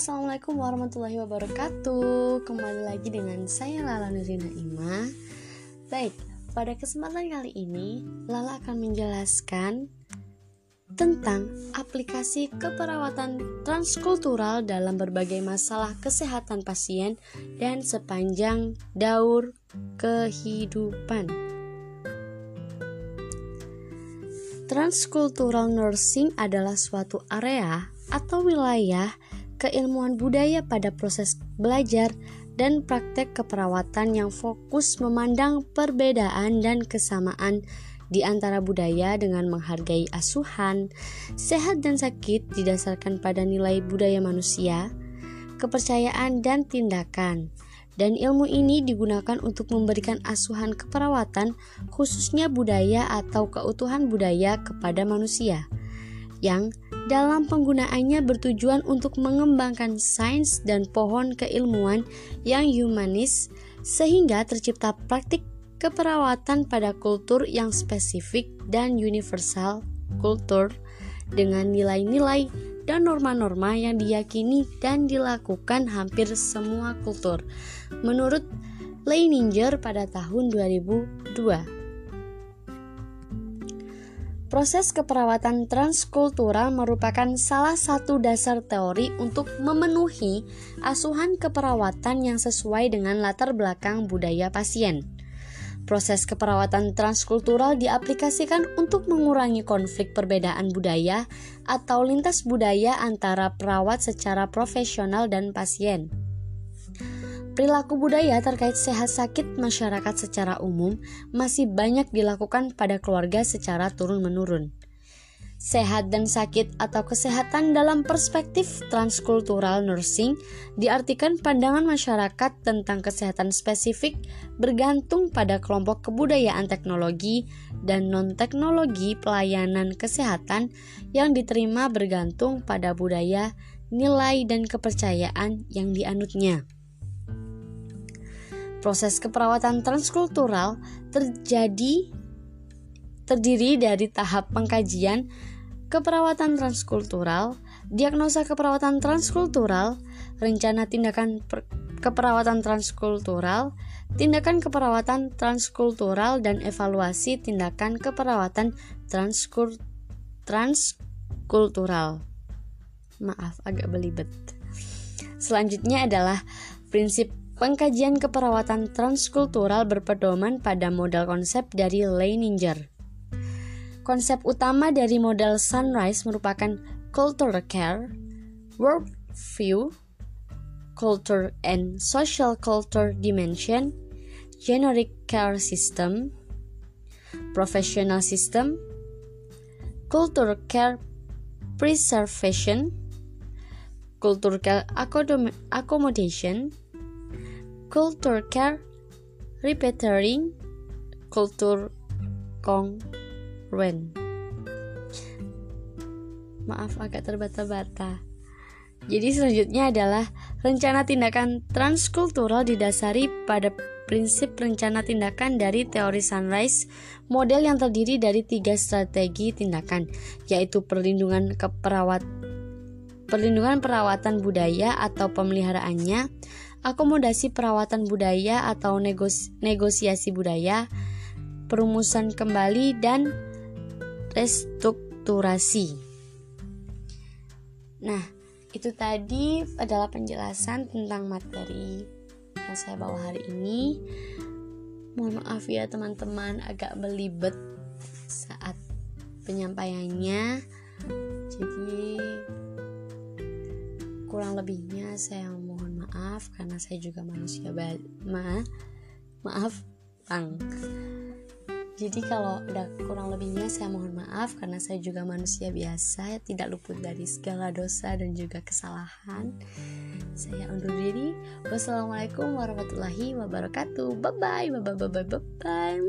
assalamualaikum warahmatullahi wabarakatuh. Kembali lagi dengan saya Lala Nurina Ima. Baik, pada kesempatan kali ini Lala akan menjelaskan tentang aplikasi keperawatan transkultural dalam berbagai masalah kesehatan pasien dan sepanjang daur kehidupan. Transkultural nursing adalah suatu area atau wilayah keilmuan budaya pada proses belajar dan praktek keperawatan yang fokus memandang perbedaan dan kesamaan di antara budaya dengan menghargai asuhan, sehat dan sakit didasarkan pada nilai budaya manusia, kepercayaan dan tindakan. Dan ilmu ini digunakan untuk memberikan asuhan keperawatan khususnya budaya atau keutuhan budaya kepada manusia yang dalam penggunaannya bertujuan untuk mengembangkan sains dan pohon keilmuan yang humanis sehingga tercipta praktik keperawatan pada kultur yang spesifik dan universal kultur dengan nilai-nilai dan norma-norma yang diyakini dan dilakukan hampir semua kultur menurut Leininger pada tahun 2002. Proses keperawatan transkultural merupakan salah satu dasar teori untuk memenuhi asuhan keperawatan yang sesuai dengan latar belakang budaya pasien. Proses keperawatan transkultural diaplikasikan untuk mengurangi konflik perbedaan budaya atau lintas budaya antara perawat secara profesional dan pasien. Perilaku budaya terkait sehat sakit masyarakat secara umum masih banyak dilakukan pada keluarga secara turun-menurun. Sehat dan sakit atau kesehatan dalam perspektif transkultural nursing diartikan pandangan masyarakat tentang kesehatan spesifik bergantung pada kelompok kebudayaan teknologi dan non-teknologi pelayanan kesehatan yang diterima bergantung pada budaya, nilai, dan kepercayaan yang dianutnya. Proses keperawatan transkultural terjadi terdiri dari tahap pengkajian keperawatan transkultural, diagnosa keperawatan transkultural, rencana tindakan per, keperawatan transkultural, tindakan keperawatan transkultural dan evaluasi tindakan keperawatan transkur, transkultural. Maaf, agak belibet. Selanjutnya adalah prinsip Pengkajian keperawatan transkultural berpedoman pada model konsep dari Leininger. Konsep utama dari model Sunrise merupakan cultural care, world view, culture and social culture dimension, generic care system, professional system, cultural care preservation, cultural care accommodation, culture care, repairing, culture congruent. Maaf agak terbata-bata. Jadi selanjutnya adalah rencana tindakan transkultural didasari pada prinsip rencana tindakan dari teori Sunrise, model yang terdiri dari tiga strategi tindakan, yaitu perlindungan keperawat perlindungan perawatan budaya atau pemeliharaannya, akomodasi perawatan budaya atau negos negosiasi budaya, perumusan kembali, dan restrukturasi. Nah, itu tadi adalah penjelasan tentang materi yang saya bawa hari ini. Mohon maaf ya teman-teman agak belibet saat penyampaiannya. Jadi kurang lebihnya saya mohon maaf karena saya juga manusia bal ma maaf bang. Jadi kalau udah kurang lebihnya saya mohon maaf karena saya juga manusia biasa tidak luput dari segala dosa dan juga kesalahan. Saya undur diri. Wassalamualaikum warahmatullahi wabarakatuh. Bye bye bye bye bye bye, bye.